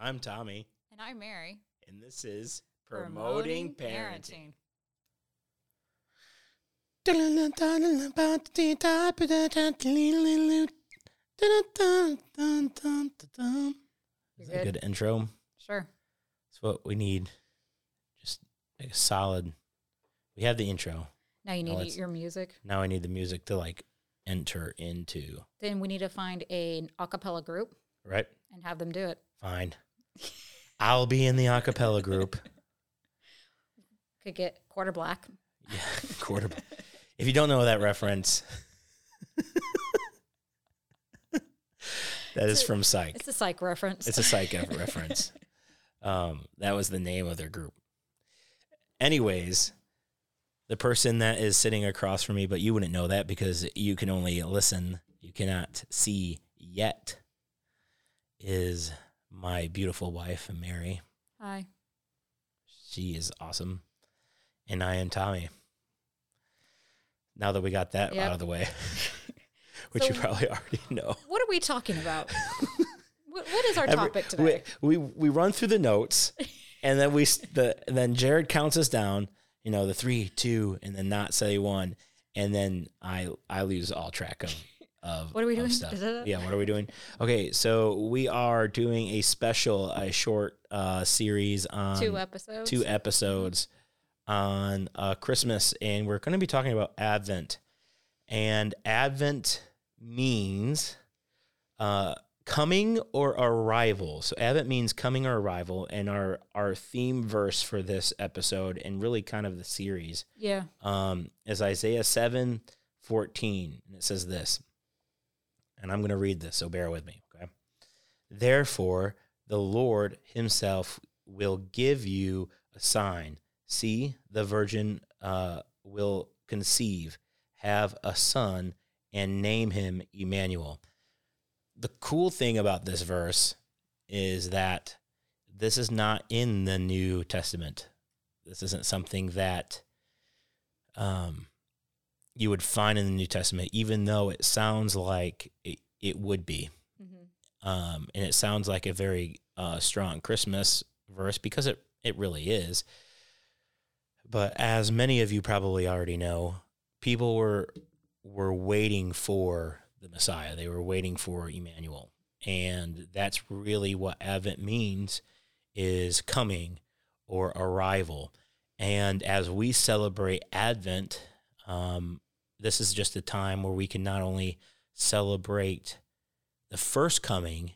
I'm Tommy, And I'm Mary. and this is Promoting, Parenting. You Is that a good intro? Sure. That's what we need. Just like a solid. We have the intro. Now you need let's- your music. Now I need the music to like enter into. Then we need to find a a cappella group Right? and have them do it. Fine. I'll be in the acapella group. Could get quarter black. Yeah, quarter. If you don't know that reference, that is from Psych. It's a psych reference. It's a Psych reference. Um, that was the name of their group. Anyways, the person that is sitting across from me, but you wouldn't know that because you can only listen, you cannot see yet, is my beautiful wife, Mary. Hi. She is awesome. And I am Tommy. Now that we got that Yep. out of the way, which you probably already know. What are we talking about? what, what is our Every- topic today? We, we we run through the notes, and then we the and then Jared counts us down. You know the three, two, and then not say one, and then I I lose all track of of What are we doing? Yeah, what are we doing? Okay, so we are doing a special, a short uh, series on Two episodes. two episodes on uh, Christmas, and we're going to be talking about Advent. And Advent means uh, coming or arrival. So Advent means coming or arrival, and our our theme verse for this episode and really kind of the series Yeah. um, is Isaiah 7 14. And it says this. And I'm going to read this, so bear with me. Okay. Therefore, the Lord himself will give you a sign. See, the virgin uh, will conceive, have a son, and name him Emmanuel. The cool thing about this verse is that this is not in the New Testament. This isn't something that um, you would find in the New Testament, even though it sounds like it, it would be. hmm Um, and it sounds like a very uh, strong Christmas verse because it, it really is. But as many of you probably already know, people were were waiting for the Messiah. They were waiting for Emmanuel. And that's really what Advent means is coming or arrival. And as we celebrate Advent, um, this is just a time where we can not only celebrate the first coming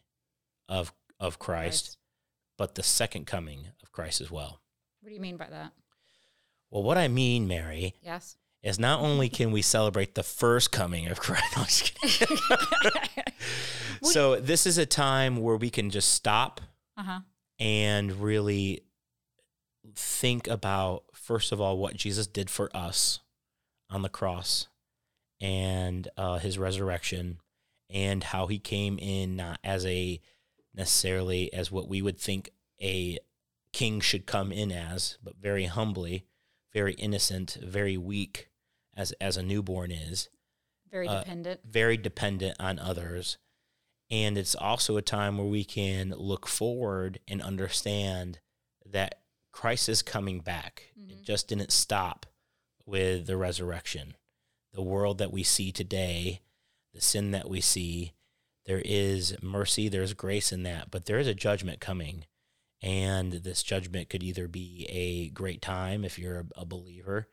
of of Christ, Christ. but the second coming of Christ as well. What do you mean by that? Well, what I mean, Mary, Yes. is not only can we celebrate the first coming of Christ. No, I'm just so this is a time where we can just stop Uh huh. and really think about first of all what Jesus did for us on the cross and uh, his resurrection and how he came in not as a necessarily as what we would think a king should come in as but very humbly very innocent very weak as as a newborn is Very Uh, dependent. very dependent on others. And it's also a time where we can look forward and understand that Christ is coming back. It Mhm. just didn't stop with the resurrection. The world that we see today, the sin that we see, there is mercy, there's grace in that, but there is a judgment coming. And this judgment could either be a great time if you're a, believer,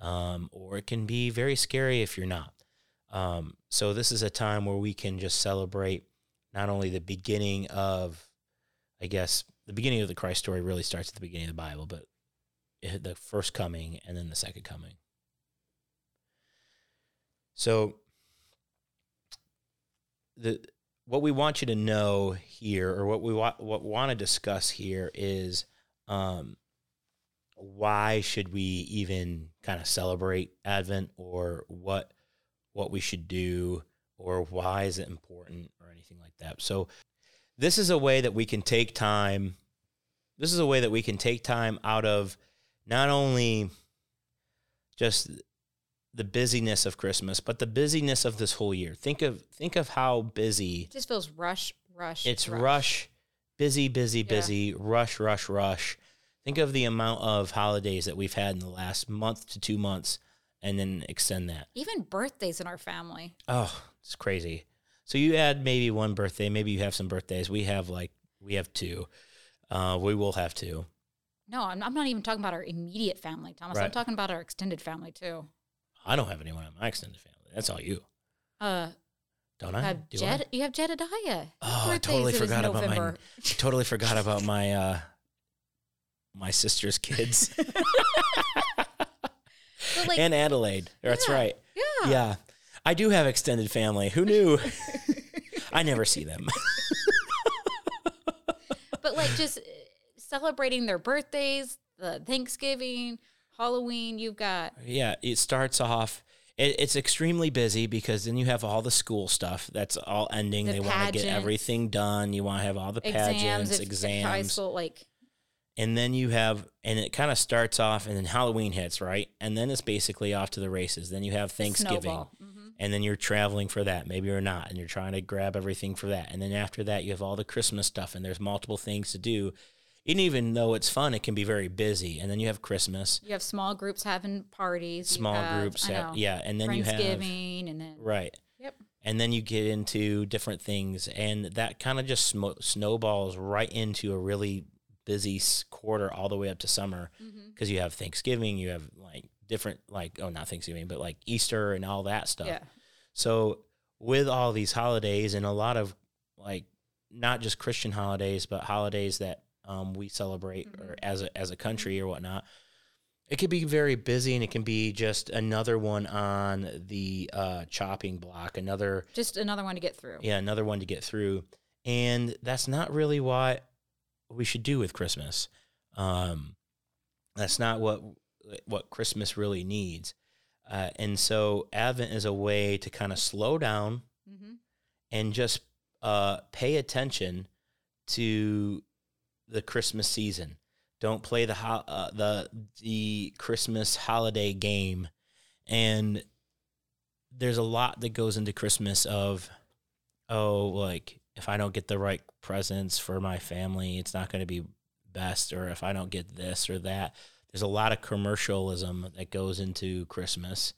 um, or it can be very scary if you're not. Um, so this is a time where we can just celebrate not only the beginning of, I guess, the beginning of the Christ story really starts at the beginning of the Bible, but the first coming and then the second coming. So the what we want you to know here, or what we want what want to discuss here, is um, why should we even kind of celebrate Advent, or what what we should do or why is it important or anything like that. So this is a way that we can take time this is a way that we can take time out of not only just the busyness of Christmas, but the busyness of this whole year. Think of think of how busy It just feels rush, rush. it's rush. busy, busy, Yeah. busy, rush, rush, rush. Think of the amount of holidays that we've had in the last month to two months, and then extend that. Even birthdays in our family. Oh, it's crazy. So you add maybe one birthday, maybe you have some birthdays. We have like we have two. Uh, we will have two. No, I'm, I'm not even talking about our immediate family, Thomas. I'm talking about our extended family too. I don't have anyone in my extended family. That's all you, Uh, don't I? have Do Jed, you have Jedediah. Oh, I totally forgot about my November. I totally forgot about my uh my sister's kids like, and Adelaide. That's Yeah. right. yeah, Yeah. I do have extended family. Who knew? I never see them. but like just celebrating their birthdays, the Thanksgiving, Halloween. You've got yeah, it starts off. It, it's extremely busy because then you have all the school stuff that's all ending. The they want to get everything done. You want to have all the exams, pageants, if- if high exams, school. Like and then you have, and it kind of starts off, and then Halloween hits, right? And then it's basically off to the races. Then you have Thanksgiving. snowball. Mhm. and then you're traveling for that. Maybe you're not, and you're trying to grab everything for that. And then after that, you have all the Christmas stuff, and there's multiple things to do. And even though it's fun, it can be very busy. And then you have Christmas, You have small groups having parties. small have, groups, yeah. And then you have Friendsgiving, and then right, yep. and then you get into different things, and that kind of just smo- snowballs right into a really busy quarter all the way up to summer mm-hmm. because you have Thanksgiving, you have like different like oh not Thanksgiving, but like Easter and all that stuff. Yeah. So with all these holidays and a lot of like not just Christian holidays, but holidays that um, we celebrate or as a as a country or whatnot, it can be very busy and it can be just another one on the uh, chopping block, another Just another one to get through. yeah, another one to get through, and that's not really what we should do with Christmas. Um, that's not what what Christmas really needs. Uh, and so Advent is a way to kind of slow down hmm and just uh, pay attention to the Christmas season. Don't play the ho- uh, the the Christmas holiday game. And there's a lot that goes into Christmas of oh like if I don't get the right presents for my family, it's not going to be best or if I don't get this or that. There's a lot of commercialism that goes into Christmas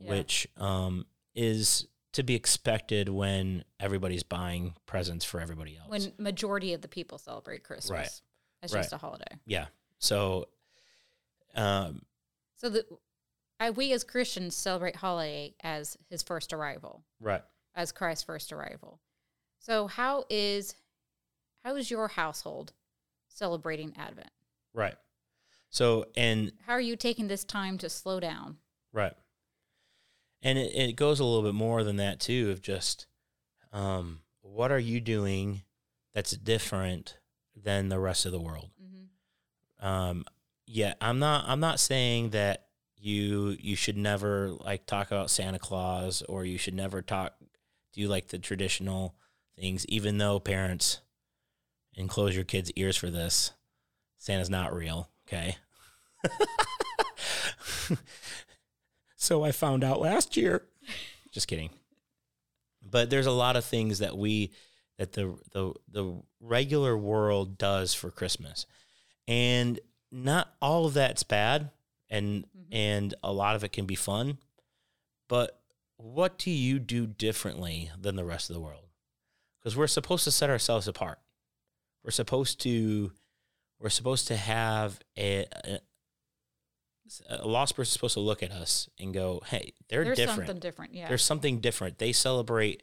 Yeah. which um, is to be expected when everybody's buying presents for everybody else. When majority of the people celebrate Christmas, Right. it's Right. just a holiday. yeah, so um, So the I, we as Christians celebrate holiday as His first arrival, right, as Christ's first arrival. So how is how is your household celebrating Advent? right. So and How are you taking this time to slow down? right, and it, it goes a little bit more than that too. Of just um, what are you doing that's different than the rest of the world? Mm-hmm. um yeah i'm not i'm not saying that you you should never like talk about santa claus or you should never talk do like the traditional things even though parents and close your kids ears for this santa's not real okay so i found out last year. Just kidding. But there's a lot of things that we that the the the regular world does for christmas. And not all of that's bad and Mhm. and a lot of it can be fun. But what do you do differently than the rest of the world? Because we're supposed to set ourselves apart. We're supposed to we're supposed to have a, a a lost person is supposed to look at us and go hey they're different. There's different something different, yeah. there's something different. They celebrate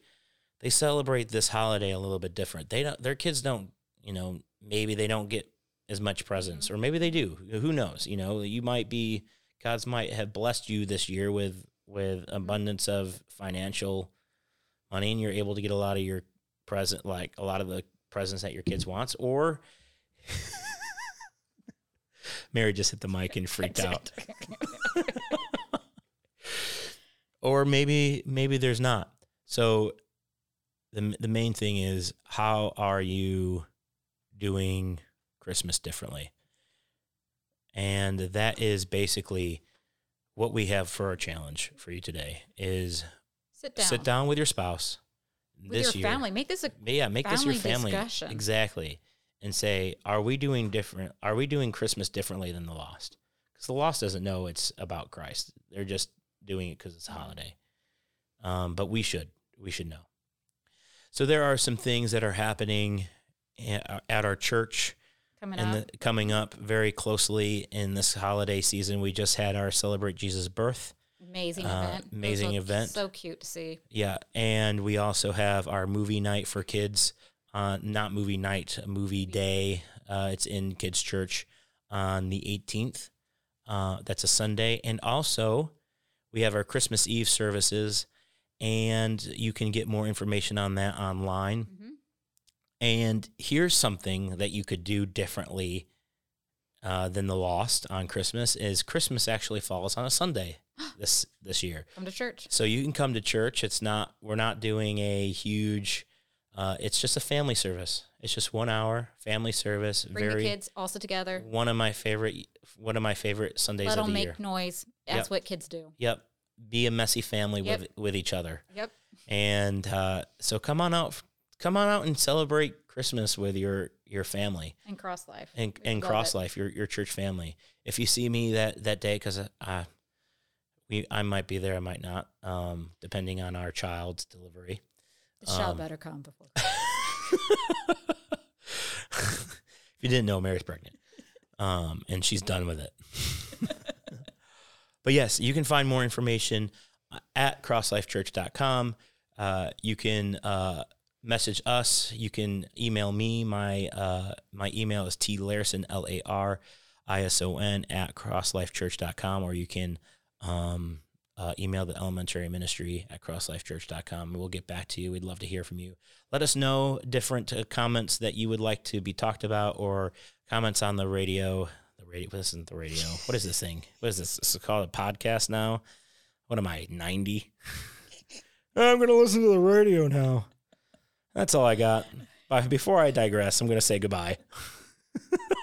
they celebrate this holiday a little bit different. They don't their kids don't, you know, maybe they don't get as much presents mm-hmm. or maybe they do. Who knows? You know, you might be God's might have blessed you this year with with mm-hmm. abundance of financial money and you're able to get a lot of your present like a lot of the presents that your kids wants or Mary just hit the mic and freaked out. or maybe maybe there's not. So the the main thing is how are you doing Christmas differently? And that is basically what we have for our challenge for you today is Sit down. sit down with your spouse with this your year. family. Make this a Yeah, make this your family family. discussion. Exactly. And say, are we doing different? Are we doing Christmas differently than the lost? Because the lost doesn't know it's about Christ. They're just doing it because it's a holiday. Um, but we should. We should know. So there are some things that are happening at our church Coming and up. the, coming up very closely in this holiday season. We just had our celebrate Jesus birth. amazing uh, event. Amazing event. So cute to see. Yeah, and we also have our movie night for kids. Uh, not movie night, movie day. Uh, it's in Kids Church on the 18th. Uh, that's a Sunday, and also we have our Christmas Eve services, and you can get more information on that online. hmm And here's something that you could do differently uh, than the Lost on Christmas: is Christmas actually falls on a Sunday this this year. Come to church. So you can come to church. It's not we're not doing a huge. Uh, it's just a family service. It's just one hour family service. Bring very the kids also together. one of my favorite one of my favorite Sundays Let of the make year. noise. That's Yep. what kids do. Yep, be a messy family Yep. with with each other. Yep. And uh, so come on out, come on out and celebrate Christmas with your your family And cross life. and and cross it. life your your church family. If you see me that that day, because uh, we I might be there, I might not, um, depending on our child's delivery. The child um, better come before. if you didn't know, Mary's pregnant, um, and she's done with it. but yes, you can find more information at crosslifechurch.com. Uh, you can uh, message us. You can email me. My uh, my email is t larison l a r i s o n at crosslifechurch.com, or you can um, uh, email the elementary ministry at crosslifechurch.com. We'll get back to you. We'd love to hear from you. Let us know different uh, comments that you would like to be talked about or comments on the radio. The radio, this isn't the radio. What is this thing? What is this? Is called a podcast now. What am I, 90? I'm going to listen to the radio now. That's all I got. But before I digress, I'm going to say goodbye.